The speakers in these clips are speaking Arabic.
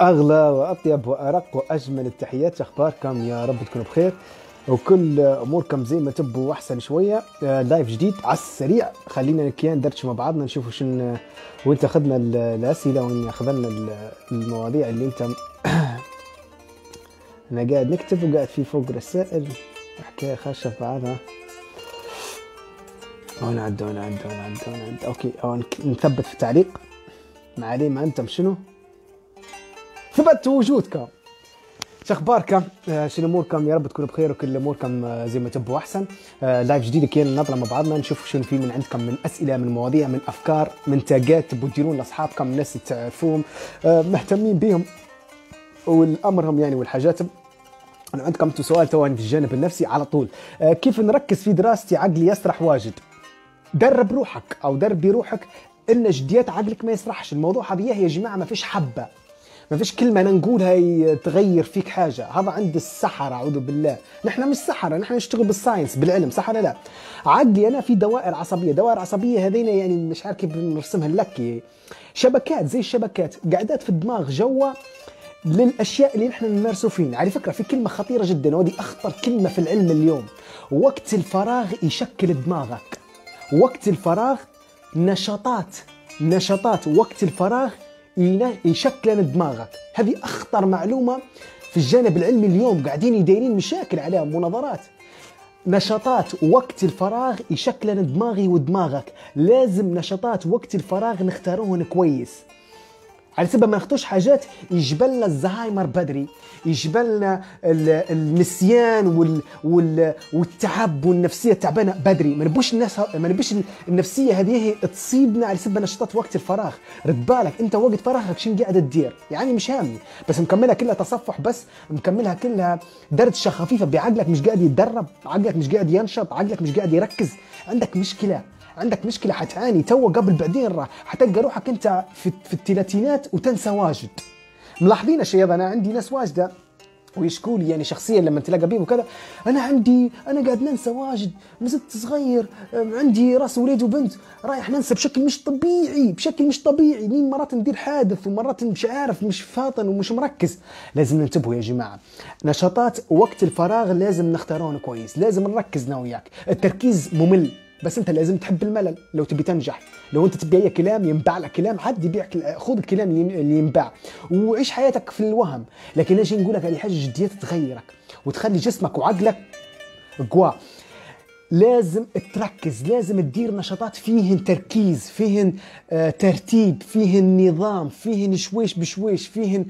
أغلى وأطيب وأرق وأجمل التحيات أخباركم يا رب تكونوا بخير. وكل أموركم زي ما تبوا وأحسن شوية. آه، لايف جديد على السريع. خلينا كيان ندردش مع بعضنا نشوفوا شن وين أخذنا ال- الأسئلة وين أخذنا ال- المواضيع اللي إنت أنا قاعد نكتب وقاعد في فوق رسائل. حكاية خاشه في بعضها. وين عدى وين عدى okay أو نثبت في التعليق. ما عليه ما أنتم شنو؟ ثبت وجودكم. شو أخباركم؟ آه، شنو أموركم؟ يا رب تكونوا بخير وكل أموركم آه، زي ما تبوا أحسن. آه، live جديد كيان نطلع مع بعضنا. نشوف شنو في من عندكم من أسئلة من مواضيع من أفكار من تاجات تبوا تديرون لأصحابكم اللي تعرفوهم آه، مهتمين بهم والأمرهم يعني والحاجات. كان عندكم سؤال تواني في الجانب النفسي على طول. آه، كيف نركز في دراستي؟ عقلي يسرح واجد. درب روحك أو دربي روحك إن جديات عقلك ما يسرحش. الموضوع هذه يا جماعة ما فيش حبة. ما فيش كلمة أنا نقولها تغير فيك حاجة. هذا عند السحرة أعوذ بالله. نحن مش سحرة نحن نشتغل بال science بالعلم صح ولا لا؟ عقلي أنا في دوائر عصبية. دوائر عصبية هذين يعني مش عارف كيف نرسمها لك. شبكات زي الشبكات قاعدات في الدماغ جوا للأشياء اللي نحن نمارسوا فينا. على فكرة في كلمة خطيرة جدا وهذه أخطر كلمة في العلم اليوم. وقت الفراغ يشكل دماغك. وقت الفراغ نشاطات نشاطات. وقت الفراغ ين- يشكل دماغك. هذه أخطر معلومة في الجانب العلمي اليوم. قاعدين يديرين مشاكل عليها مناظرات. نشاطات وقت الفراغ يشكلن دماغي ودماغك. لازم نشاطات وقت الفراغ نختاروهن كويس. على سبب ما ناخدوش حاجات يجبلنا الزهايمر بدري يجبلنا ال- النسيان وال وال والتعب والنفسية تعبانة بدري. ما نبوش الناس ما نبوش النفسية هذه تصيبنا على سبب نشاطات وقت الفراغ. رد بالك انت وقت فراغك شنو قاعد تدير؟ يعني مش هامني بس مكملها كلها تصفح بس مكملها كلها دردشه خفيفه بعقلك مش قاعد يتدرب عقلك مش قاعد ينشط عقلك مش قاعد يركز. عندك مشكلة. عندك مشكلة حتعاني تو قبل بعدين راح. حتلقى روحك أنت في, في الثلاثينات وتنسى واجد. ملاحظين الشيء هذا أنا عندي ناس واجدة ويشكوا لي يعني شخصيا لما تلاقى بيهم وكذا أنا عندي أنا قاعد ننسى واجد. ما زلت صغير عندي راس وليد وبنت رايح ننسى بشكل مش طبيعي بشكل مش طبيعي. مين مرات ندير حادث ومرات مش عارف مش فاطن ومش مركز. لازم ننتبهوا يا جماعة. نشاطات وقت الفراغ لازم نختارون كويس لازم نركز أنا وياك. التركيز ممل. بس انت لازم تحب الملل. لو تبي تنجح لو انت تبي أي كلام ينباع لك كلام عدي بيعك خذ الكلام اللي ينباع. وعيش حياتك في الوهم. لكن أجي نقول لك هذه حاجة جديه تغيرك وتخلي جسمك وعقلك قوى لازم تركز لازم تدير نشاطات فيهن تركيز فيهن آه ترتيب فيهن نظام فيهن شويش بشويش فيهن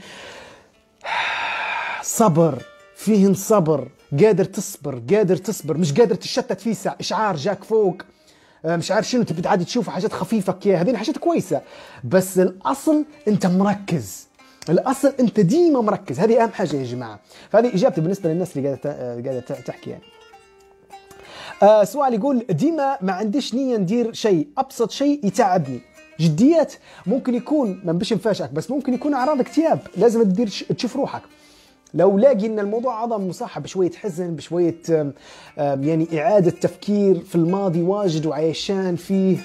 صبر فيهن صبر. قادر تصبر قادر تصبر مش قادر تشتت في سع- إشعار جاك فوق. آه، مش عارف شنو تبي عادي تشوف حاجات خفيفه كده هذين حاجات كويسة. بس الأصل أنت مركز. الأصل أنت ديما مركز. هذه أهم حاجة يا جماعة. فهذه إجابتي بالنسبة للناس اللي قاعدة آه، قاعدة تحكي يعني. آه سؤال يقول ديما ما عنديش نية ندير شيء. أبسط شيء يتعبني. جديات ممكن يكون ما بش نفاشك بس ممكن يكون أعراض اكتئاب. لازم تدير تشوف روحك. لو لاقي ان الموضوع عظم مصاحب بشوية حزن بشوية يعني إعادة تفكير في الماضي واجد وعيشان فيه.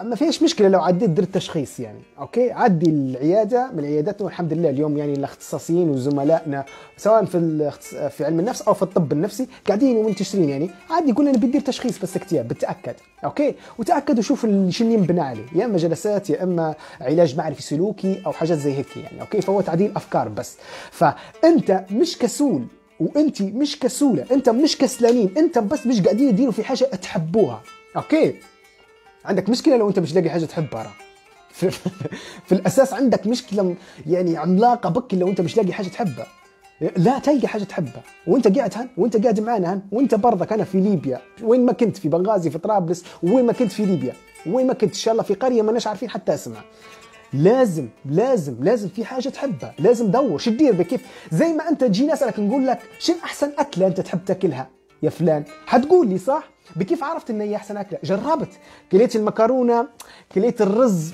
ما فيش مشكلة لو عديت درت تشخيص يعني okay؟ عدي العيادة من عياداتنا والحمد لله اليوم يعني الاختصاصيين وزملائنا سواء في في علم النفس أو في الطب النفسي قاعدين ومنتشرين يعني. عادي يقول لنا بتدير تشخيص بس اكتئاب بتأكد okay؟ وتأكد وشوف شنو ينبنى عليه يا إما جلسات يا إما علاج معرفي سلوكي أو حاجات زي هيك يعني okay؟ فهو تعديل أفكار بس. فأنت مش كسول وأنت مش كسولة أنت مش كسلانين أنت بس مش قاعدين تديروا في حاجة تحبوها okay؟ عندك مشكلة لو أنت مش لاقي حاجة تحبها في, في الأساس عندك مشكلة يعني عملاقة بك لو أنت مش لاقي حاجة تحبها. لا تلقى حاجة تحبها. وأنت قاعد هن وأنت قاعد معانا هن وأنت برضك أنا في ليبيا. وين ما كنت؟ في بنغازي في طرابلس. وين ما كنت؟ في ليبيا. وين ما كنت؟ إن شاء الله في قرية ما عارفين حتى اسمها. لازم لازم لازم في حاجة تحبها. لازم دور شو تدير بكيف؟ زي ما أنت تجيني أسألك نقول لك شو أحسن أكلة أنت تحب تاكلها؟ يا فلان. حتقول لي صح؟ بكيف عرفت ان هي أحسن أكلة؟ جربت. كليت المكرونة كليت الرز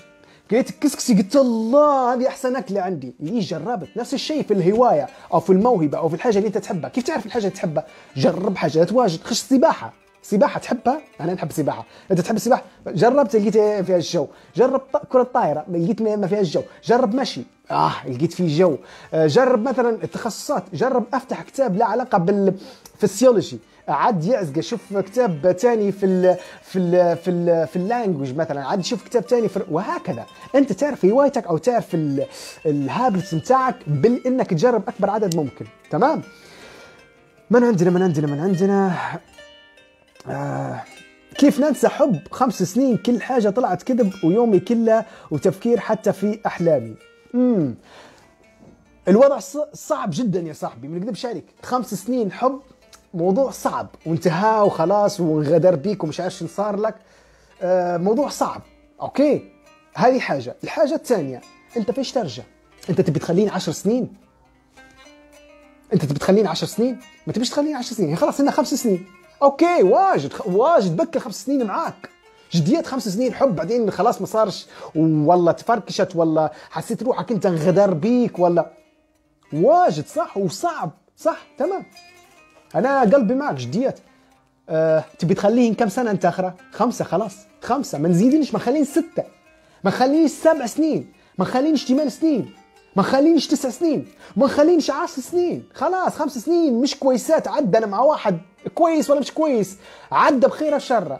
كليت الكسكسي قلت الله هذه أحسن أكلة عندي. ليه جربت. نفس الشيء في الهواية أو في الموهبة أو في الحاجة اللي أنت تحبها. كيف تعرف الحاجة اللي تحبها؟ جرب حاجات واجد خش سباحة. سباحة تحبها؟ أنا نحب السباحه أنت تحب السباحة؟ جربت لقيت فيها الجو. جرب كرة طايره لقيت ما ما فيها الجو. جرب مشي. آه لقيت فيه جو. آه، جرب مثلا التخصصات. جرب أفتح كتاب له علاقة بالفسيولوجي عاد يعزق شوف كتاب تاني في ال في ال في ال في ال language مثلا عاد شوف كتاب تاني في وهكذا. أنت تعرف هوايتك أو تعرف ال- habits بتاعك بانك تجرب أكبر عدد ممكن. تمام؟ من عندنا من عندنا من عندنا؟ آه كيف ننسى حب؟ خمس سنين كل حاجة طلعت كذب ويومي كله وتفكير حتى في أحلامي. مم. الوضع صعب جدا يا صاحبي ما نكذبش عليك خمس سنين حب موضوع صعب. وانتهى وخلاص وانغدر بيك ومش عارف شو صار لك. آه موضوع صعب. أوكي؟ هذه حاجة. الحاجة الثانية أنت فيش ترجع. أنت تبي تخليني عشر سنين؟ أنت تبي تخليني 10 سنين؟ ما تبيش تخليني 10 سنين. خلاص هنا خمس سنين. أوكي واجد. واجد. بكى خمس سنين معاك. جديت خمس سنين حب. بعدين خلاص ما صارش. والله تفركشت ولا حسيت روحك أنت انغدر بيك ولا واجد صح؟ وصعب. صح؟ تمام. أنا قلبي معك جديت أه تبي تخليه كم سنة أنت اخره خمسة خلاص. خمسة. ما نزيدنيش ما نخليني ستة. ما نخلينيش سبع سنين. ما نخلينيش ثمان سنين. ما نخلينيش تسع سنين. ما نخلينيش عشر سنين. خلاص خمس سنين. مش كويسات. عدى أنا مع واحد كويس ولا مش كويس. عدى بخير الشر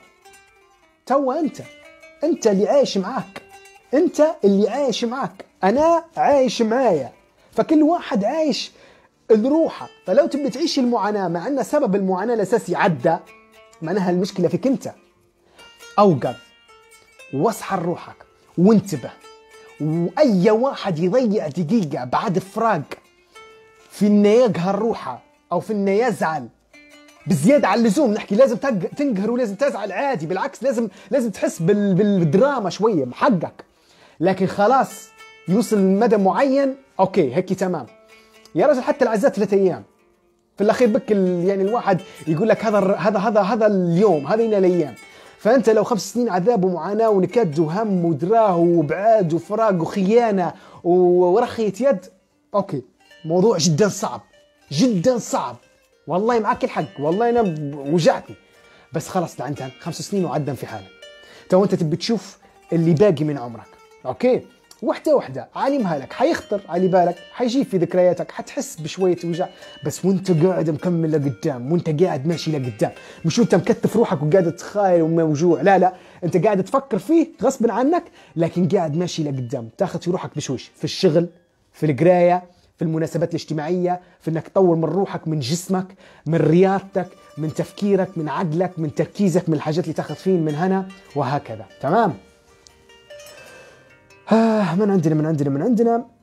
توا أنت. أنت اللي عايش معاك. أنت اللي عايش معاك. أنا عايش معايا. فكل واحد عايش لروحه فلو تبي تعيش المعاناة مع أن سبب المعاناة الأساسي عدى معناها المشكلة فيك أنت. أوقف. واصحى لروحك وانتبه. وأي واحد يضيع دقيقة بعد فراق في إنه يقهر روحه أو في إنه يزعل بزيادة عن اللزوم نحكي لازم تنقهر ولازم تزعل عادي. بالعكس لازم لازم تحس بال- بالدراما شوية حقك لكن خلاص يوصل لمدى معين أوكي هيك تمام. يا رجل حتى العزات ثلاث أيام. في الأخير بك يعني الواحد يقول لك هذا هذا هذا هذا اليوم هذه الأيام. فأنت لو خمس سنين عذاب ومعاناة ونكد وهم ودراه وابعاد وفراق وخيانة ورخيه يد okay. موضوع جدا صعب جدا صعب. والله معك الحق والله أنا وجعتني. بس خلاص لعنتها خمس سنين وعدم في حالك. تو أنت تبي تشوف اللي باقي من عمرك okay؟ وحدة وحدة. عالمها لك حيخطر على بالك حيجي في ذكرياتك حتحس بشوية وجع بس وانت قاعد مكمل لقدام وانت قاعد ماشي لقدام. مش وانت مكتف روحك وقاعد تخايل وموجوع. لا لا انت قاعد تفكر فيه غصبا عنك لكن قاعد ماشي لقدام. تاخذ في روحك بشويش في الشغل في القراية في المناسبات الاجتماعية في انك تطور من روحك من جسمك من رياضتك من تفكيرك من عقلك من تركيزك من الحاجات اللي تاخذ فيه من هنا وهكذا. تمام؟ آه من عندنا من عندنا من عندنا.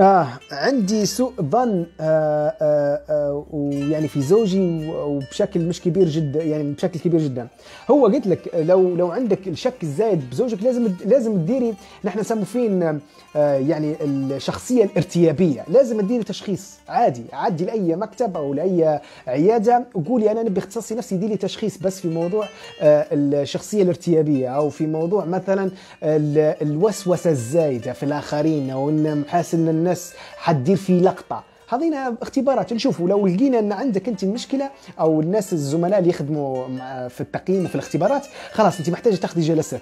آه عندي سوء ظن آه آه آه ويعني في زوجي وبشكل مش كبير جدا يعني بشكل كبير جدا. هو قلت لك لو لو عندك الشك الزايد بزوجك لازم لازم تديري نحن نسمو فين آه يعني الشخصية الارتيابية. لازم تديري تشخيص عادي عدي لأي مكتب أو لأي عيادة وقولي أنا نبي اختصاصي نفسي يديري تشخيص بس في موضوع آه الشخصية الارتيابية أو في موضوع مثلا ال- الوسوسة الزايدة في الآخرين أو ان حاسس ان الناس حتدير في لقطة. هذينا اختبارات. نشوفوا لو لقينا أن عندك أنت المشكلة أو الناس الزملاء اللي يخدموا في التقييم وفي الاختبارات خلاص أنت محتاجة تاخذي جلسات.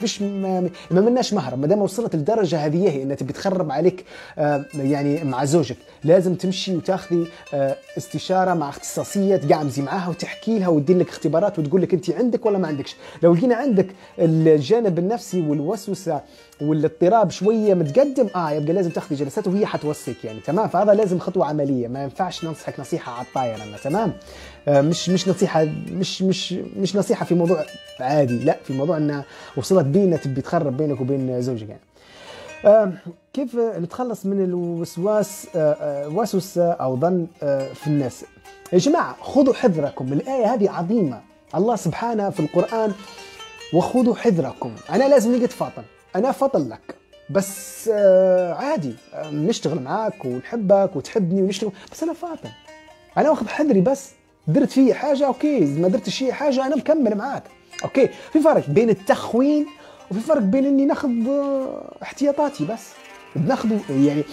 فيش ما, ما مناش مهرب ما دام وصلت للدرجه هذه هي انها تبي تخرب عليك آه، يعني مع زوجك لازم تمشي وتاخذي آه، استشارة مع اختصاصية تقعمزي معاها وتحكي لها وتدير لك اختبارات وتقول لك أنت عندك ولا ما عندكش. لو لقينا عندك الجانب النفسي والوسوسة والاضطراب شوية متقدم آه يبقى لازم تاخذي جلسات وهي حتوصيك يعني تمام؟ فهذا لازم خطوة عملية. ما ينفعش ننصحك نصيحة على الطاير أنا تمام؟ مش مش نصيحه مش مش مش نصيحة في موضوع عادي لا في موضوع إنها وصلت بينا تبي تخرب بينك وبين زوجك يعني. آه، كيف نتخلص من الوسواس آه، آه، وسوسة أو ظن آه، في الناس؟ يا جماعة خذوا حذركم الآية هذه عظيمة. الله سبحانه في القرآن وخذوا حذركم. أنا لازم نقعد فاطن أنا فاطن لك. بس آه، عادي آه، نشتغل معاك ونحبك وتحبني ونشتغل. بس أنا فاطن أنا واخذ حذري بس. درت فيه حاجة okay. ما درتش فيه حاجة أنا مكمل معاك. okay. في فرق بين التخوين وفي فرق بين إني ناخذ احتياطاتي بس. بناخذ يعني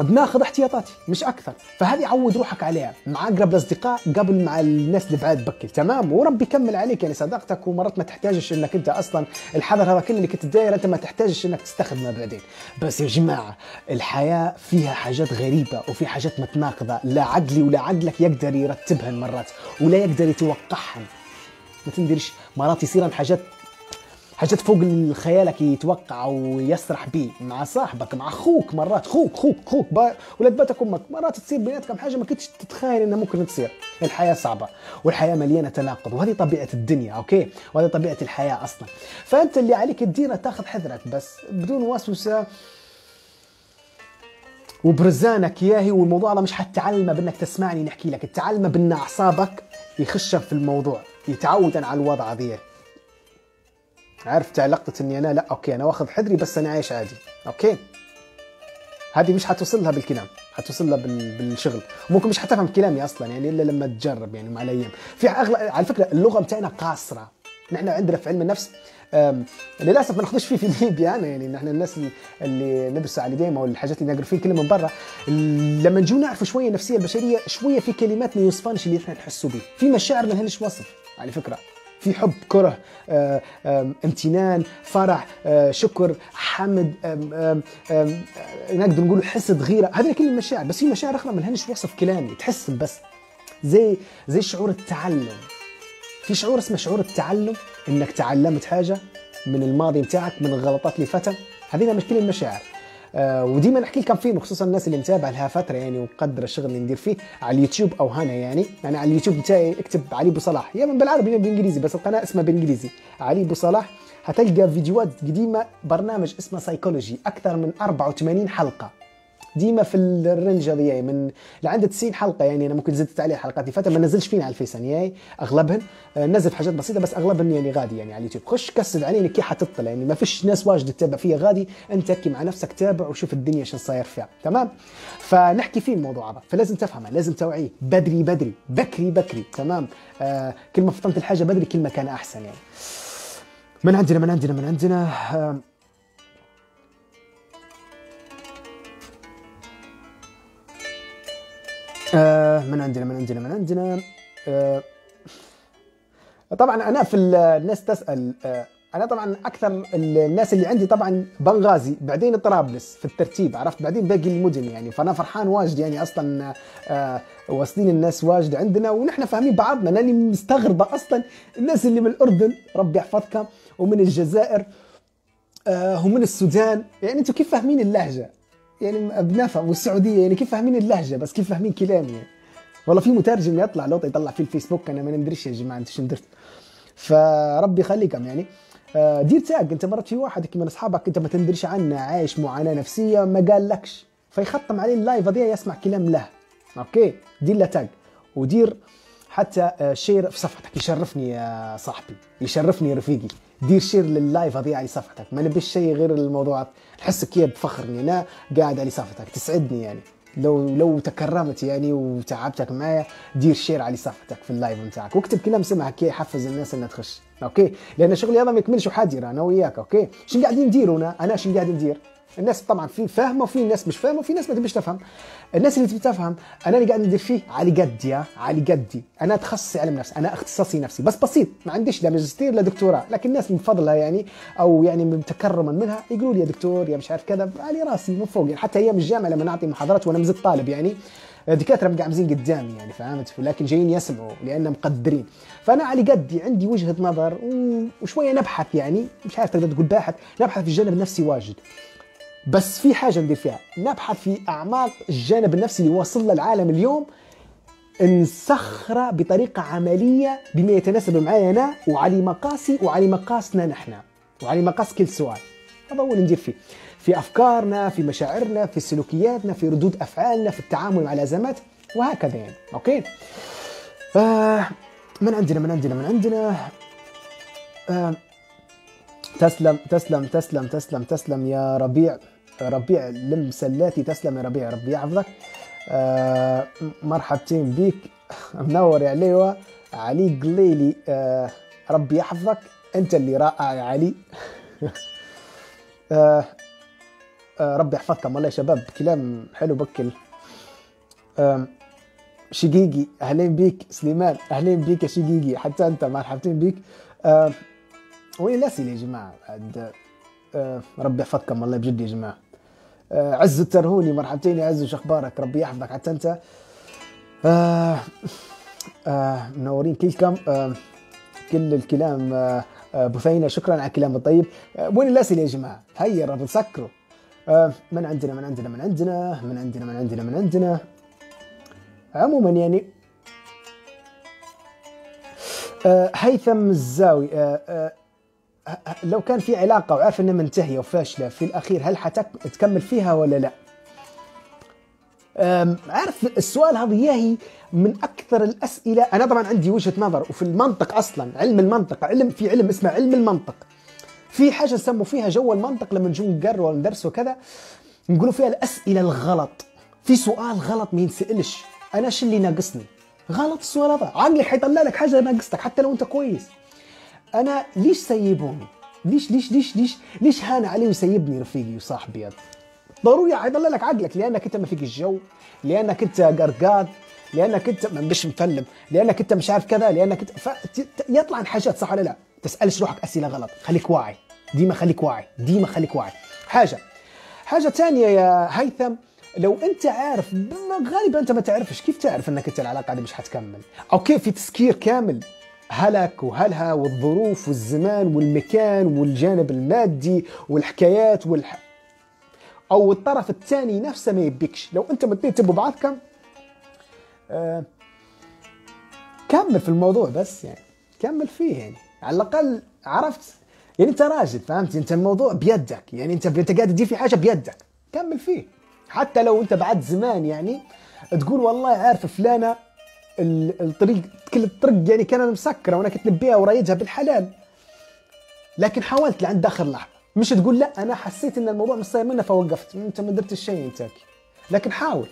بناخذ احتياطاتي مش أكثر. فهذه عود روحك عليها. مع أقرب الأصدقاء قبل مع الناس اللي بعد بكي. تمام؟ وربي يكمل عليك يعني صداقتك ومرات ما تحتاجش إنك أنت أصلا الحذر هذا كله اللي كنت داير أنت ما تحتاجش إنك تستخدمه بعدين بس يا جماعة الحياة فيها حاجات غريبة وفي حاجات متناقضة. لا عقلي ولا عقلك يقدر يرتبهن مرات ولا يقدر يتوقعهن. ما تندريش مرات يصيرن حاجات حاجات فوق خيالك يتوقع ويسرح به مع صاحبك مع أخوك مرات. خوك خوك خوك. ولاد بيتك أمك. مرات تصير بيناتكم حاجة ما كنتش تتخيل إنها ممكن تصير. الحياة صعبة والحياة مليانة تناقض وهذه طبيعة الدنيا أوكي؟ وهذه طبيعة الحياة أصلا. فأنت اللي عليك تديره تاخذ حذرك بس بدون وسوسة. وبرزانك ياهي والموضوع هذا مش حتعلمه بإنك تسمعني نحكي لك تعلمه بان أعصابك يخش في الموضوع يتعود على الوضع ذي عرفت علاقة إني أنا؟ لا okay أنا واخذ حذري بس أنا عايش عادي. okay. هذه مش حتوصل لها بالكلام حتوصل لها بالشغل. ممكن مش حتفهم كلامي أصلا يعني إلا لما تجرب يعني مع الأيام. في أغلب على فكرة اللغة بتاعنا قاصرة. نحن عندنا في علم النفس للأسف ما ناخذش فيه في ليبيا أنا يعني نحن الناس اللي ندرسوا ديما والحاجات اللي نقرا فيه كلمة من برا. لما نجوا نعرف شوية النفسيه البشريه شوية في كلمات ما يوصفانش اللي إحنا نحسوا به في مشاعر ما لهنش وصف على فكرة. في حب كره آه، امتنان فرح آه، شكر حمد نقدر نقول حسد غيرة. هذه كل المشاعر بس في مشاعر أخرى ما لهاش وصف كلامي. تحس بس. زي زي شعور التعلم. في شعور اسمه شعور التعلم إنك تعلمت حاجة من الماضي بتاعك من الغلطات اللي فتن هذه مش كل المشاعر آه وديما نحكي لكم فيه خصوصا الناس اللي متابعة لها فترة يعني وقدر الشغل اللي ندير فيه على اليوتيوب أو هنا يعني. يعني على اليوتيوب بتاعي اكتب علي أبو صلاح. يا من بالعربي يا بالإنجليزي بس القناة اسمها بالإنجليزي. علي أبو صلاح. هتلقى فيديوهات قديمة برنامج اسمه سايكولوجي أكثر من 84 حلقة. ديما في ال range هذه من لعند 90 حلقة يعني أنا ممكن زدت عليه حلقات فاتت ما نزلش فينا على الفيس يعني أغلبهن آه، نزل في حاجات بسيطة بس أغلبهن يعني غادي يعني على اليوتيوب. خش كسد عليني كي حتطلع يعني ما فيش ناس واجد تتابع فيها غادي أنت اكي مع نفسك تابع وشوف الدنيا شو صاير فيها. تمام؟ فنحكي فيه الموضوع هذا. فلازم تفهمه لازم توعيه. بدري بدري بكري بكري. تمام؟ آه كل ما فطنت الحاجة بدري كل ما كان أحسن يعني. من عندنا من عندنا من عندنا آه آه من عندنا من عندنا من عندنا. آه طبعا أنا في الناس تسأل آه أنا طبعا أكثر الناس اللي عندي طبعا بنغازي بعدين طرابلس في الترتيب عرفت؟ بعدين باقي المدن يعني. فأنا فرحان واجد يعني أصلا آه واصلين الناس واجد عندنا ونحن فاهمين بعضنا. لاني مستغربة أصلا الناس اللي من الأردن ربي يحفظكم ومن الجزائر آه ومن السودان. يعني أنتم كيف فاهمين اللهجة؟ يعني بنفهم والسعودية يعني كيف فاهمين اللهجة؟ بس كيف فاهمين كلامي؟ يعني. والله في مترجم يطلع لوطة يطلع في الفيسبوك أنا ما ندريش يا جماعة أنت شو درت. فربي يخليكم يعني. آه، دير tag أنت مرات في واحد من أصحابك أنت ما تندريش عنه عايش معاناة نفسية ما قالكش. فيخطم عليه ال live هذا يسمع كلام له. okay؟ دير له tag. ودير حتى آه، share في صفحتك. يشرفني يا صاحبي. يشرفني رفيقي. دير share لل live هذه على صفحتك. ما نبيش شيء غير الموضوعات نحسك كيف بفخرني أنا قاعد على صفحتك. تسعدني يعني. لو لو تكرمت يعني وتعبتك معايا دير share على صفحتك في ال live نتاعك. واكتب كلام سمعك كي يحفز الناس إنها تخش. okay؟ لأن شغلي هذا ما يكملش وحادير أنا وياك okay؟ شنو قاعدين نديروا أنا؟ أنا شنو قاعد ندير؟ الناس طبعا في فاهمه وفي ناس مش فاهمه وفي ناس ما تبيش تفهم. الناس اللي تبي تفهم أنا اللي قاعد ندير فيه على قدي يا على قدي. أنا تخصصي علم نفس أنا اختصاصي نفسي. بس بسيط ما عنديش لا ماجستير لا دكتوراه. لكن الناس من فضلها يعني أو يعني من تكرما منها يقولوا لي يا دكتور يا مش عارف كذا على راسي من فوق يعني. حتى أيام الجامعة لما نعطي محاضرات وأنا مزيد طالب يعني دكاتره مقعمزين قدامي يعني فهمت؟ لكن جايين يسمعوا لأن مقدرين. فأنا على قدي عندي وجهة نظر وشوية نبحث يعني مش عارف تقدر تقول باحث نبحث في الجانب النفسي واجد. بس في حاجة ندير فيها. نبحث في أعماق الجانب النفسي اللي واصل للعالم اليوم. نسخرة بطريقة عملية بما يتناسب معي أنا وعلى مقاسي وعلى مقاسنا نحن وعلى مقاس كل سؤال. هذا هو اللي ندير فيه. في أفكارنا في مشاعرنا في سلوكياتنا في ردود أفعالنا في التعامل مع الأزمات وهكذا يعني. أوكي؟ آه من عندنا؟ من عندنا؟ من عندنا؟ آه تسلم تسلم تسلم تسلم تسلم يا ربيع. ربيع المسلاتي تسلم يا ربيع. ربي يحفظك آه مرحبتين بيك. منور يا عليوة. علي قليلي. آه ربي يحفظك أنت اللي رائع يا علي. آه آه ربي يحفظكم والله يا شباب. كلام حلو بكل. آم، شقيقي. أهلين بيك. سليمان. أهلين بيك يا شقيقي. حتى أنت. مرحبتين بيك. آم، وين الاسئله يا جماعة. آه ربي يحفظكم والله بجد يا جماعة. آه عز الترهوني مرحبتين يا عز وش أخبارك ربي يحفظك حتى أنت. آه آه منورين كلكم. آه كل الكلام آه آه بثينه شكرا على الكلام الطيب. آه وين الأسئلة يا جماعة؟ هيا رب تسكروا. آه من عندنا من عندنا من عندنا من عندنا من عندنا من عندنا. عموما يعني آه هيثم الزاوي آه آه لو كان في علاقة وعارف انها منتهية وفاشلة في الأخير هل حتكمل فيها ولا لا؟ عارف السؤال هذا ياهي من أكثر الأسئلة. أنا طبعا عندي وجهة نظر وفي المنطق أصلا علم المنطق علم في علم اسمه علم المنطق. في حاجة نسموا فيها جو المنطق لما نجوا نقروا ولا ندرسوا كذا نقولوا فيها الأسئلة الغلط. في سؤال غلط ما ينسألش. أنا شو اللي ناقصني؟ غلط السؤال هذا. عقلك حيطلع لك حاجة ناقصتك حتى لو أنت كويس. أنا ليش سيبوني؟ ليش ليش ليش ليش ليش هان علي ويسيبني رفيقي وصاحبي؟ ضروري حيضل لك عقلك لأنك أنت ما فيك الجو لأنك أنت قرقاد لأنك أنت مش مفلم لأنك أنت مش عارف كذا لأنك انت ف... يطلع حاجات صح ولا لا؟ تسألش روحك أسئلة غلط خليك واعي ديما خليك واعي ديما خليك واعي حاجة حاجة ثانية يا هيثم لو أنت عارف غالبا أنت ما تعرفش كيف تعرف إنك أنت العلاقة دي مش حتكمل أو كيف في تسكير كامل هلك وهلها والظروف والزمان والمكان والجانب المادي والحكايات والح... أو الطرف الثاني نفسه ما يبيكش لو أنت متين تبوا بعضكم آه كمل في الموضوع بس يعني. كمل فيه يعني. على الأقل عرفت. يعني أنت راجل فهمت؟ أنت الموضوع بيدك. يعني أنت أنت قاعد تدير في حاجة بيدك. كمل فيه. حتى لو أنت بعد زمان يعني تقول والله عارف فلانة الطريق كل الطرق يعني كان مسكرة وأنا كنت نبيها ورايدها بالحلال. لكن حاولت لعند آخر لحظة. مش تقول لا أنا حسيت إن الموضوع مش صاير منه فوقفت. أنت ما درت شيء أنت. لكن حاول.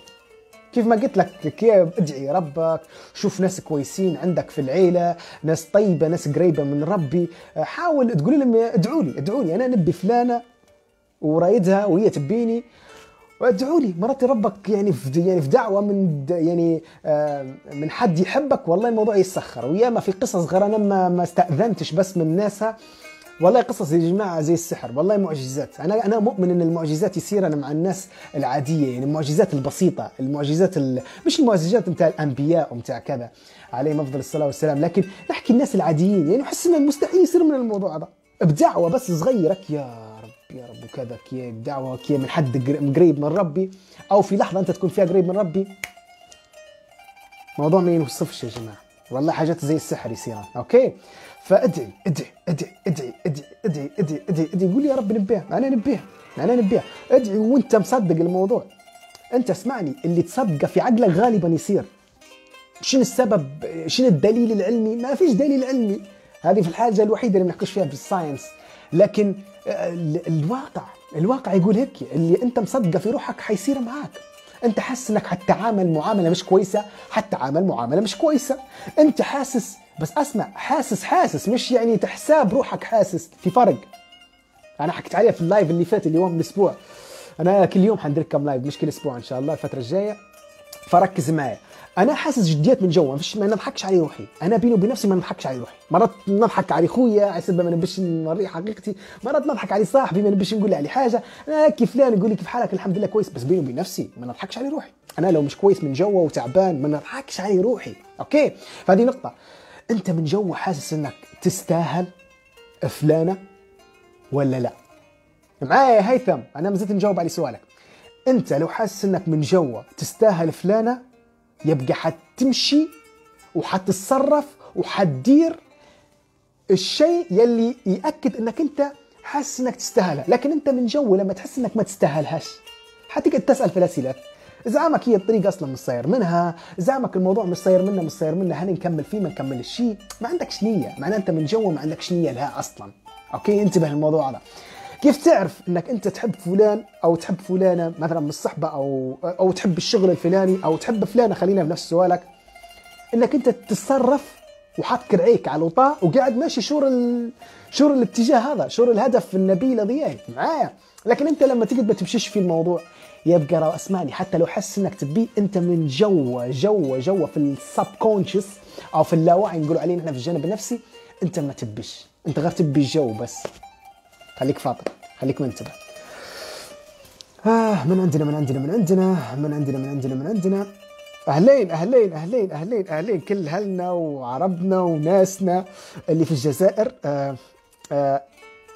كيف ما قلت لك ادعي ربك شوف ناس كويسين عندك في العيلة ناس طيبة ناس قريبة من ربي. حاول تقول لهم ادعوا لي ادعوا لي أنا نبي فلانة. ورايدها وهي تبيني. وادعوا لي مرات ربك يعني في يعني في دعوة من يعني آه، من حد يحبك والله الموضوع يسخر. وياما في قصص غير أنا ما ما استأذنتش بس من ناسها. والله قصص يا جماعة زي السحر والله معجزات. أنا أنا مؤمن إن المعجزات يصير أنا مع الناس العادية يعني المعجزات البسيطة المعجزات ال... مش المعجزات بتاع الأنبياء وبتاع كذا عليهم أفضل الصلاة والسلام. لكن نحكي الناس العاديين يعني أحس انه مستحيل يصير من الموضوع هذا بدعوة بس صغيرك يا يا رب وكذا كي بدعوه كي من حد قر- قريب من ربي أو في لحظة أنت تكون فيها قريب من ربي. موضوع ما ينوصفش يا جماعة. والله حاجات زي السحر يصير okay؟ فادعي ادعي ادعي ادعي ادعي ادعي ادعي ادعي ادعي. قول يا رب نبيها. أنا نبيها. أنا نبيها. ادعي وانت مصدق الموضوع. أنت اسمعني اللي تصدقه في عقلك غالبا يصير. شنو السبب؟ شنو الدليل العلمي؟ ما فيش دليل علمي. هذه في الحاجة الوحيدة اللي بنحكيش فيها بالساينس لكن الواقع الواقع يقول هيك اللي انت مصدقه في روحك حيصير معاك. انت حاسس انك حتعامل معاملة مش كويسة حتعامل معاملة مش كويسة. انت حاسس بس اسمع حاسس حاسس مش يعني تحساب روحك حاسس في فرق. أنا حكيت عليها في ال live اللي فات اللي هو من الأسبوع. أنا كل يوم حندير كم live مش كل أسبوع إن شاء الله الفترة الجاية. فركز معي. أنا حاسس جديات من جوا ما نضحكش على روحي. أنا بيني وبين نفسي ما نضحكش على روحي. مرات نضحك على خويا على سبب ما نبش نوريه حقيقتي. مرات نضحك على صاحبي ما نبش نقول عليه حاجة. أنا كيف فلان يقول لي كيف حالك؟ الحمد لله كويس. بس بيني وبين نفسي ما نضحكش على روحي. أنا لو مش كويس من جوا وتعبان ما نضحكش على روحي. أوكي؟ فهذه نقطة. أنت من جوا حاسس إنك تستاهل فلانة ولا لا؟ معايا يا هيثم. أنا ما زلت نجاوب على سؤالك. أنت لو حاسس إنك من جوا تستاهل فلانة يبقى حتمشي وحتتصرف وحتدير الشيء يلي يأكد إنك أنت حاسس إنك تستاهلها لكن أنت من جو لما تحس إنك ما تستاهلهاش حتقعد تسأل في الأسئلة. زعمك هي الطريق أصلا مش صاير منها. زعمك الموضوع مش صاير منه مش صاير منه. هل نكمل فيه ما نكمل الشيء ما عندكش نية. معناه أنت من جو ما عندكش نية لها أصلا. أوكي؟ انتبه للموضوع هذا كيف تعرف إنك أنت تحب فلان أو تحب فلانة مثلا من الصحبة أو أو تحب الشغل الفلاني أو تحب فلانة؟ خلينا في نفس سؤالك. إنك أنت تتصرف وحاط كرعيك على الوطاء وقاعد ماشي شور ال... شور الاتجاه هذا شور الهدف النبيل ضياي معايا. لكن أنت لما تقعد ما تمشيش في الموضوع يبقى أسمعني. حتى لو حس إنك تبيه أنت من جوا جوا جوا في ال subconscious أو في اللاوعي نقولوا عليه إحنا في الجانب النفسي أنت ما تبيش. أنت غير تبي الجو بس. خليك فاطر خليك منتبه آه من عندنا من عندنا من عندنا من عندنا من عندنا من عندنا. أهلين أهلين أهلين أهلين أهلين كل أهلنا وعربنا وناسنا اللي في الجزائر. آه آه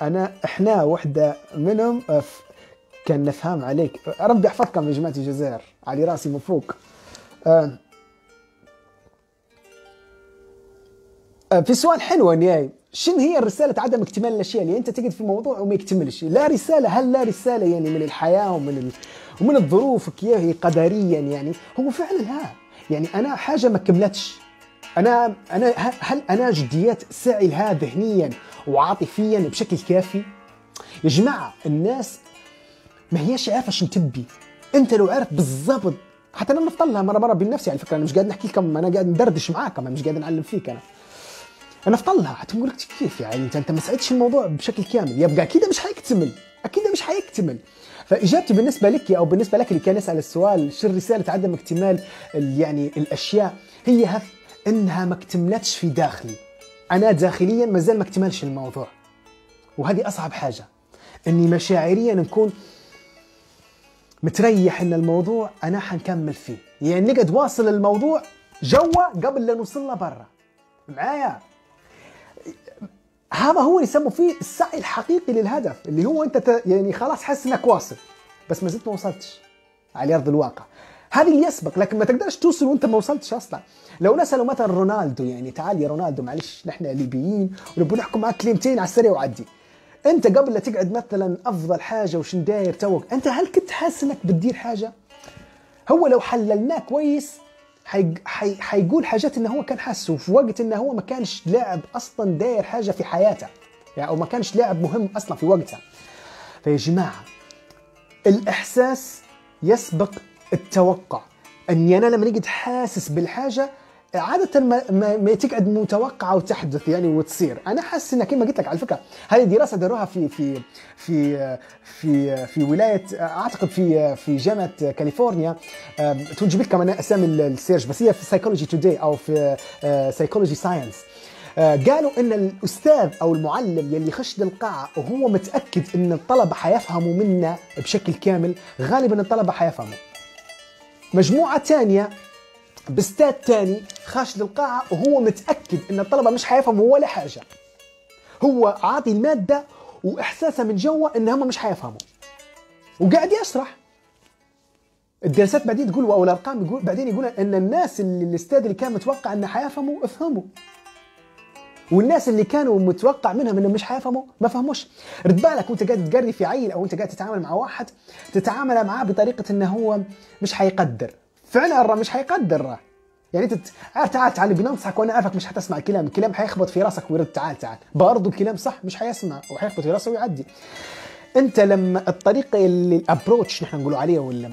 أنا إحنا وحدة منهم آه كان نفهم عليك. ربي يحفظكم يا جماعة الجزائر علي راسي من فوق. آه آه في سؤال حلو نياي. شنو هي الرسالة عدم اكتمال الأشياء؟ اللي أنت تجد في موضوع وما يكتملش لا رسالة هل لا رسالة يعني من الحياة ومن ال... ومن الظروف هي قدريا يعني؟ هو فعلا ها. يعني أنا حاجة ما كملتش. أنا أنا هل أنا جديات سعي لها ذهنيا وعاطفيا بشكل كافي؟ يا جماعة الناس ما هيش عارفة شنو تبي. أنت لو عارف بالضبط حتى أنا نفضلها مرة مرة بنفسي على فكرة أنا مش قاعد نحكي لكم أنا قاعد ندردش معاكم أنا مش قاعد نعلم فيك أنا. أنا افضلها حتقول لك كيف يعني؟ انت أنت ما سعيتش الموضوع بشكل كامل. يبقى أكيد مش حيكتمل. أكيد مش حيكتمل. فإجابتي بالنسبة لك أو بالنسبة لك اللي كان يسأل السؤال شو رسالة عدم اكتمال يعني الأشياء هي هف إنها ما اكتملتش في داخلي. أنا داخليا ما زال ما اكتملش الموضوع. وهذه أصعب حاجة. إني مشاعريا نكون متريح إن الموضوع أنا حنكمل فيه. يعني نقعد واصل الموضوع جوا قبل لا نوصل له برا. معايا؟ هذا هو اللي يسموا فيه السعي الحقيقي للهدف اللي هو أنت ت... يعني خلاص حاسس إنك واصل بس ما زلت ما وصلتش على أرض الواقع. هذه اللي يسبق لكن ما تقدرش توصل وأنت ما وصلتش أصلا. لو نسألوا مثلا رونالدو يعني تعال يا رونالدو معلش نحن ليبيين ونبغى نحكم معك كلمتين على السريع وعدي. أنت قبل لا تقعد مثلا أفضل حاجة وشن داير توك أنت هل كنت حاسس إنك بتدير حاجة؟ هو لو حللناه كويس. حيقول حاجات إنه هو كان حاسه وفي وقت إنه هو ما كانش لاعب أصلا داير حاجة في حياته. يعني أو ما كانش لاعب مهم أصلا في وقتها فيا جماعة الإحساس يسبق التوقع. أني أنا لما نقعد حاسس بالحاجة عادة ما, ما, تقعد متوقعة وتحدث يعني وتصير، أنا حاسس إنها كما قلت لك على فكرة هذه دراسة داروها في في في في في ولاية أعتقد في في جامعة كاليفورنيا. تو نجيب لكم أنا أسامي ال research بس هي في Psychology Today أو في Psychology Science قالوا إن الأستاذ أو المعلم يلي يخش للقاعه وهو متأكد إن الطلبة حيفهموا منا بشكل كامل غالبا الطلبة حيفهموا. مجموعة ثانية باستاذ تاني خاش للقاعة وهو متأكد إن الطلبة مش حيفهموا ولا حاجة. هو عاطي المادة واحساسه من جوا إن هم مش حيفهموا. وقاعد يشرح. الدراسات بعدين تقول أو الأرقام يقول بعدين يقول إن الناس اللي الاستاذ اللي كان متوقع إنه حيفهموا افهموا. والناس اللي كانوا متوقع منهم إنهم مش حيفهموا ما فهموش. رد بالك وأنت قاعد تقري في عيل أو أنت قاعد تتعامل مع واحد تتعامل معاه بطريقة إنه هو مش حيقدر. فعلا الرا مش حيقدر يعني انت عارف تعال تعال بننصحك وأنا عارفك مش حتسمع الكلام الكلام حيخبط في راسك ويرد. تعال تعال. برضه الكلام صح مش حيسمع وحيخبط في راسه ويعدي. انت لما الطريقة اللي ال approach نحن نقولوا عليها ولا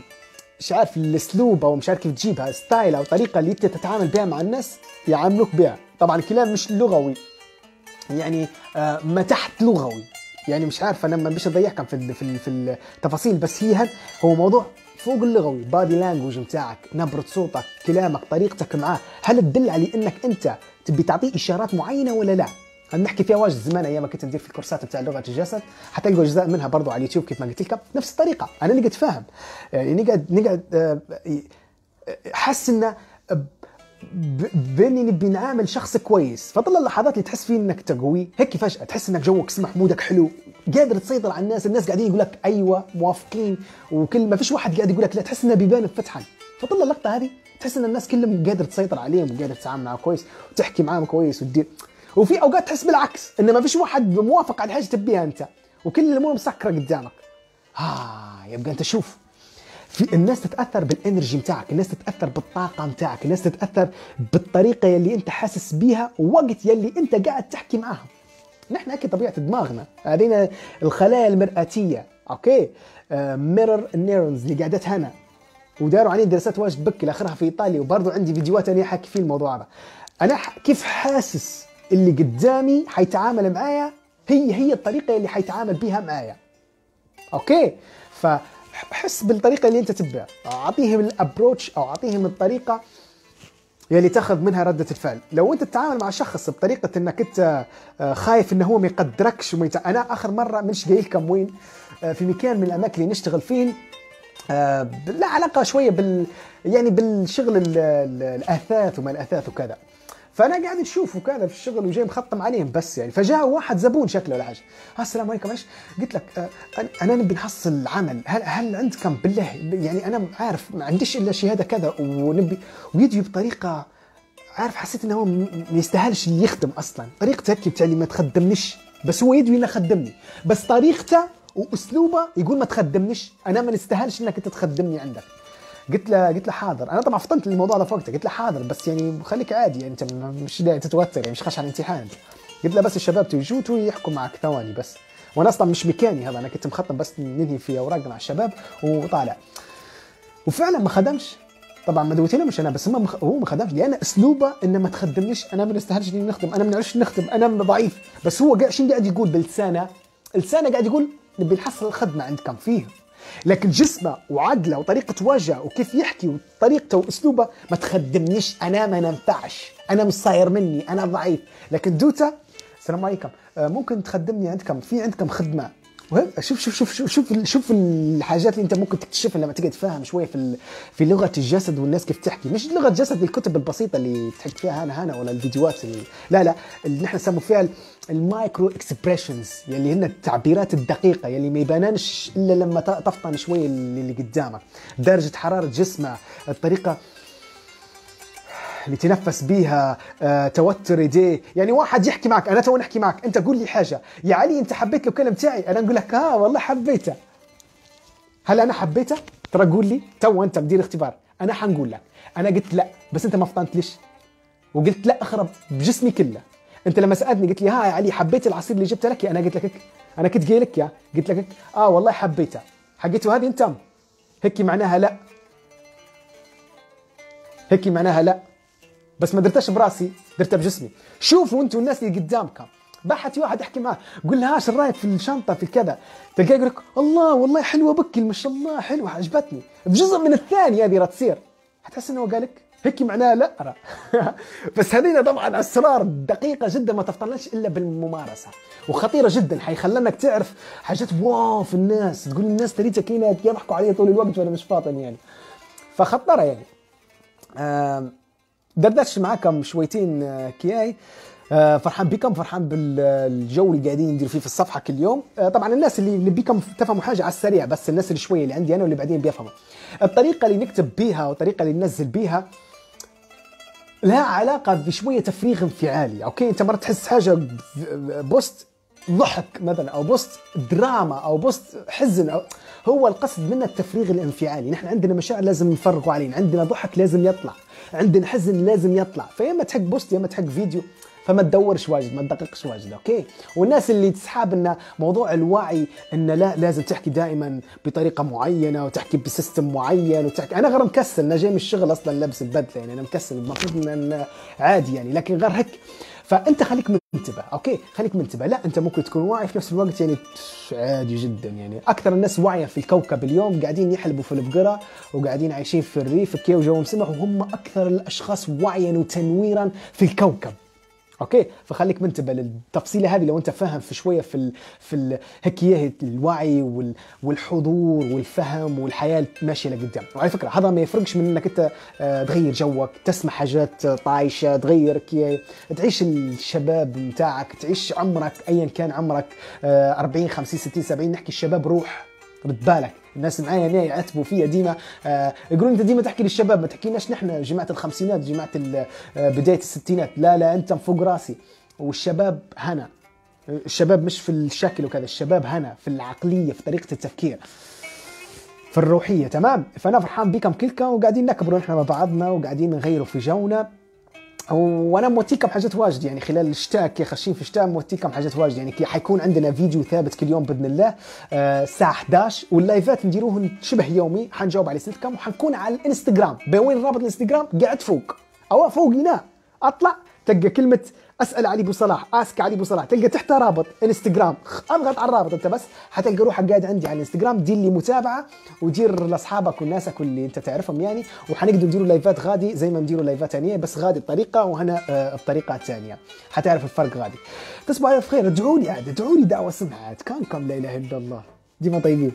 مش عارف الأسلوب أو مش عارف كيف تجيبها style أو طريقة اللي أنت تتعامل بها مع الناس يعاملوك بها. طبعا الكلام مش لغوي. يعني آه ما تحت لغوي. يعني مش عارف أنا بيش أضيعكم في في في التفاصيل بس هي هو موضوع فوق اللغوي body language بتاعك نبرة صوتك كلامك طريقتك معاه هل تدل على إنك أنت تبي تعطيه إشارات معينة ولا لا؟ نحكي فيها واجد زمان أيام كنت ندير في الكورسات بتاع لغة الجسد؟ حتلقوا أجزاء منها برضو على اليوتيوب كيف ما قلت لكم نفس الطريقة أنا نقعد فاهم. يعني نقعد نقعد حس انه بأني نبي نعامل شخص كويس. فطلع اللحظات اللي تحس فيه إنك تقوي. هيك فجأة تحس إنك جوك سمح mood ك حلو. قادر تسيطر على الناس. الناس قاعدين يقول لك أيوه موافقين وكل ما فيش واحد قاعد يقول لك لا. تحس إنه بيبان فتحا فطلع اللقطة هذه تحس إن الناس كلهم قادر تسيطر عليهم وقادر تتعامل معهم كويس وتحكي معاهم كويس وتدير. وفي أوقات تحس بالعكس انه ما فيش واحد موافق على حاجة تبيها أنت. وكل الأمور مسكرة قدامك. ها يبقى أنت شوف. في الناس تتأثر بالانرجي بتاعك الناس تتأثر بالطاقة بتاعك الناس تتأثر بالطريقة يلي أنت حاسس بيها وقت يلي أنت قاعد تحكي معاهم. نحن هيك طبيعة دماغنا. هذينا الخلايا المرآتية أوكي؟ mirror neurons اللي قاعدت هنا. وداروا عليه دراسات واجد بكي لآخرها في إيطاليا. وبرضه عندي فيديوهات أنا حاكي فيه الموضوع هذا. أنا كيف حاسس اللي قدامي حيتعامل معايا؟ هي هي الطريقة اللي حيتعامل بيها معايا. أوكي؟ فحس بالطريقة اللي أنت تبيها أعطيهم ال approach أو أعطيهم الطريقة يلي تاخذ منها ردة الفعل. لو أنت تتعامل مع شخص بطريقة إنك أنت آه، خايف إنه هو ما يقدركش وما يتع... أنا آخر مرة مش قايل لكم وين آه، في مكان من الأماكن اللي نشتغل فيه آه، لا علاقة شوية بال يعني بالشغل ال- ال- الأثاث وما الأثاث وكذا. فأنا قاعد نشوف وكذا في الشغل وجاي مخطم عليهم بس يعني. فجاء واحد زبون شكله ولا حاجة "آه، السلام عليكم معلش قلت لك أنا- أنا نبي نحصل عمل. هل هل عندكم بالله؟ يعني أنا عارف ما عنديش إلا شهاده كذا ونبي. ويجي بطريقة عارف حسيت إنه هو ما يستاهلش اللي يخدم أصلا. طريقته هيك بتاع ما تخدمنيش. بس هو يدوي إنه خدمني. بس طريقته وأسلوبه يقول ما تخدمنيش. أنا ما نستاهلش إنك أنت تخدمني عندك. قلت له قلت له حاضر. أنا طبعا فطنت الموضوع ده في وقته. قلت له حاضر بس يعني خليك عادي. يعني أنت مش داعي تتوتر يعني مش خش على الامتحان. قلت له بس الشباب تيجوا تو يحكوا معك ثواني بس. وأنا أصلا مش مكاني هذا. أنا كنت مخطط بس ننهي في أوراق مع الشباب وطالع. وفعلا ما خدمش. طبعا ما دويت له مش أنا بس مخ... هو ما خدمش. لأن أسلوبه إنه ما تخدمنيش. أنا ما نستاهلش إني نخدم. أنا ما نعرفش نخدم. أنا ضعيف. بس هو قاعد شنو قاعد يقول بلسانه لسانه قاعد يقول نبي نحصل الخدمة عندكم فيه. لكن جسمه وعقله وطريقة وجهه وكيف يحكي وطريقته وأسلوبه ما تخدمنيش. أنا ما ننفعش. أنا مش صاير مني. أنا ضعيف. لكن دوتا السلام عليكم. آه، ممكن تخدمني عندكم؟ في عندكم خدمة؟ وهي- شوف شوف شوف شوف شوف, شوف الحاجات اللي انت ممكن تكتشفها لما تيجي تفهم شوية في في لغة الجسد والناس كيف تحكي. مش لغة جسد الكتب البسيطة اللي تحكي فيها هنا هنا ولا الفيديوهات اللي لا لا اللي نحن نسموا فيها ال- ال micro expressions يلي هن التعبيرات الدقيقة يلي ما يباننش إلا لما تفطن شوية اللي قدامك درجة حرارة جسمه الطريقة اللي تنفس بيها آه، توتر ايديه يعني واحد يحكي معك أنا تو نحكي معك أنت قول لي حاجة. يا علي أنت حبيت الكلام تاعي؟ أنا أقول لك آه والله حبيته. هل أنا حبيته؟ ترى قول لي. تو أنت مدير اختبار. أنا حنقول لك. أنا قلت لا بس أنت ما فطنتليش وقلت لا أخرب بجسمي كله. أنت لما سألتني قلت لي ها يا علي حبيت العصير اللي جبته لك؟ أنا قلت لك هيك. أنا كنت قايل لك يا. قلت لك هيك. آه والله حبيته. حقيته هذه أنت هيك معناها لا. هيك معناها لا. بس ما درتهاش براسي درتها بجسمي. شوفوا أنتوا الناس اللي قدامكم بحثي واحد احكي معاه قول له إيش رايك في الشنطة في كذا؟ تلقاه يقول لك الله والله حلوة بكل ما شاء الله حلوة عجبتني. بجزء من الثاني هذه تصير. حتحس إنه قال لك هيك معناها لا أرى. بس هذين طبعا أسرار دقيقة جدا ما تفطنش إلا بالممارسة. وخطيرة جدا حيخلنك تعرف حاجات واو في الناس. تقول الناس تريتها كينا يضحكوا علي طول الوقت وأنا مش فاطن يعني. فخطرة يعني. آم، دردش معاكم شويتين آه، كياي. آه، فرحان بكم فرحان بالجو اللي قاعدين ندير فيه في الصفحة كل يوم. آه، طبعا الناس اللي اللي بيكم تفهموا حاجة على السريع بس الناس اللي شوية اللي عندي أنا واللي بعدين بيفهموا. الطريقة اللي نكتب بيها والطريقة اللي ننزل بيها لها علاقة بشوية تفريغ انفعالي أوكي؟ أنت مرة تحس حاجة post ضحك مثلا أو post دراما أو post حزن أو هو القصد منه التفريغ الانفعالي. نحن عندنا مشاعر لازم نفرغوا علينا عندنا ضحك لازم يطلع. عندنا حزن لازم يطلع. فيا اما تحط post يا اما تحط فيديو فما تدورش واجد ما تدققش واجد أوكي؟ والناس اللي تحسب إن موضوع الوعي إن لا لازم تحكي دائما بطريقة معينة وتحكي ب system معين وتحكي أنا غير مكسل أنا جاي من الشغل أصلا لابس البدله يعني أنا مكسل المفروض إن عادي يعني لكن غير هيك فأنت خليك منتبه أوكي؟ خليك منتبه. لا أنت ممكن تكون واعي في نفس الوقت يعني عادي جدا يعني. أكثر الناس واعية في الكوكب اليوم قاعدين يحلبوا في البقرة وقاعدين عايشين في الريف كي وجوهم سمح وهم أكثر الأشخاص وعيا وتنويرا في الكوكب. أوكي؟ فخليك منتبه للتفصيلة هذه لو أنت فاهم في شوية في ال في ال هيك الوعي وال والحضور والفهم والحياة ماشية لقدام وعلى فكرة هذا ما يفرقش من إنك أنت آه، تغير جوك تسمع حاجات طايشة تغير كي تعيش الشباب متاعك تعيش عمرك ايا كان عمرك آه، 40 50 60 70 نحكي الشباب روح رد بالك. الناس معايا هنا يعتبوا فيا ديما. آه يقولون انت ديما تحكي للشباب ما تحكيناش نحن جماعة الخمسينات جماعة آه بداية الستينات. لا لا انت فوق راسي. والشباب هنا. الشباب مش في الشكل وكذا الشباب هنا في العقلية في طريقة التفكير. في الروحية تمام؟ فأنا فرحان بكم كلكم وقاعدين نكبروا نحن مع بعضنا وقاعدين نغيروا في جونا. وأنا موتيكم حاجات واجد يعني خلال الشتاء كي خاشين في الشتاء موتيكم حاجات واجد يعني كي حيكون عندنا فيديو ثابت كل يوم بإذن الله آه، الساعة 11 واللايفات نديروهن شبه يومي حنجاوب على اسئلتكم وحنكون على الانستغرام. بين رابط الانستغرام قاعد فوق. أو فوق هنا أطلع. تلقى كلمة أسأل علي أبو صلاح آسك علي أبو صلاح. تلقى تحتها رابط إنستغرام. اضغط على الرابط أنت بس حتلقى روحك قاعد عندي على الإنستغرام. دير لي متابعة ودير لأصحابك وناسك واللي أنت تعرفهم يعني. وحنقدر نديروا لايفات غادي زي ما نديروا لايفات ثانية بس غادي بطريقة وهنا آه، بطريقة ثانية. حتعرف الفرق غادي. تصبحوا على خير. ادعوا لي عاد ادعوا لي دعوة سمعت. كانكم لا إله إلا الله. ديما طيبين.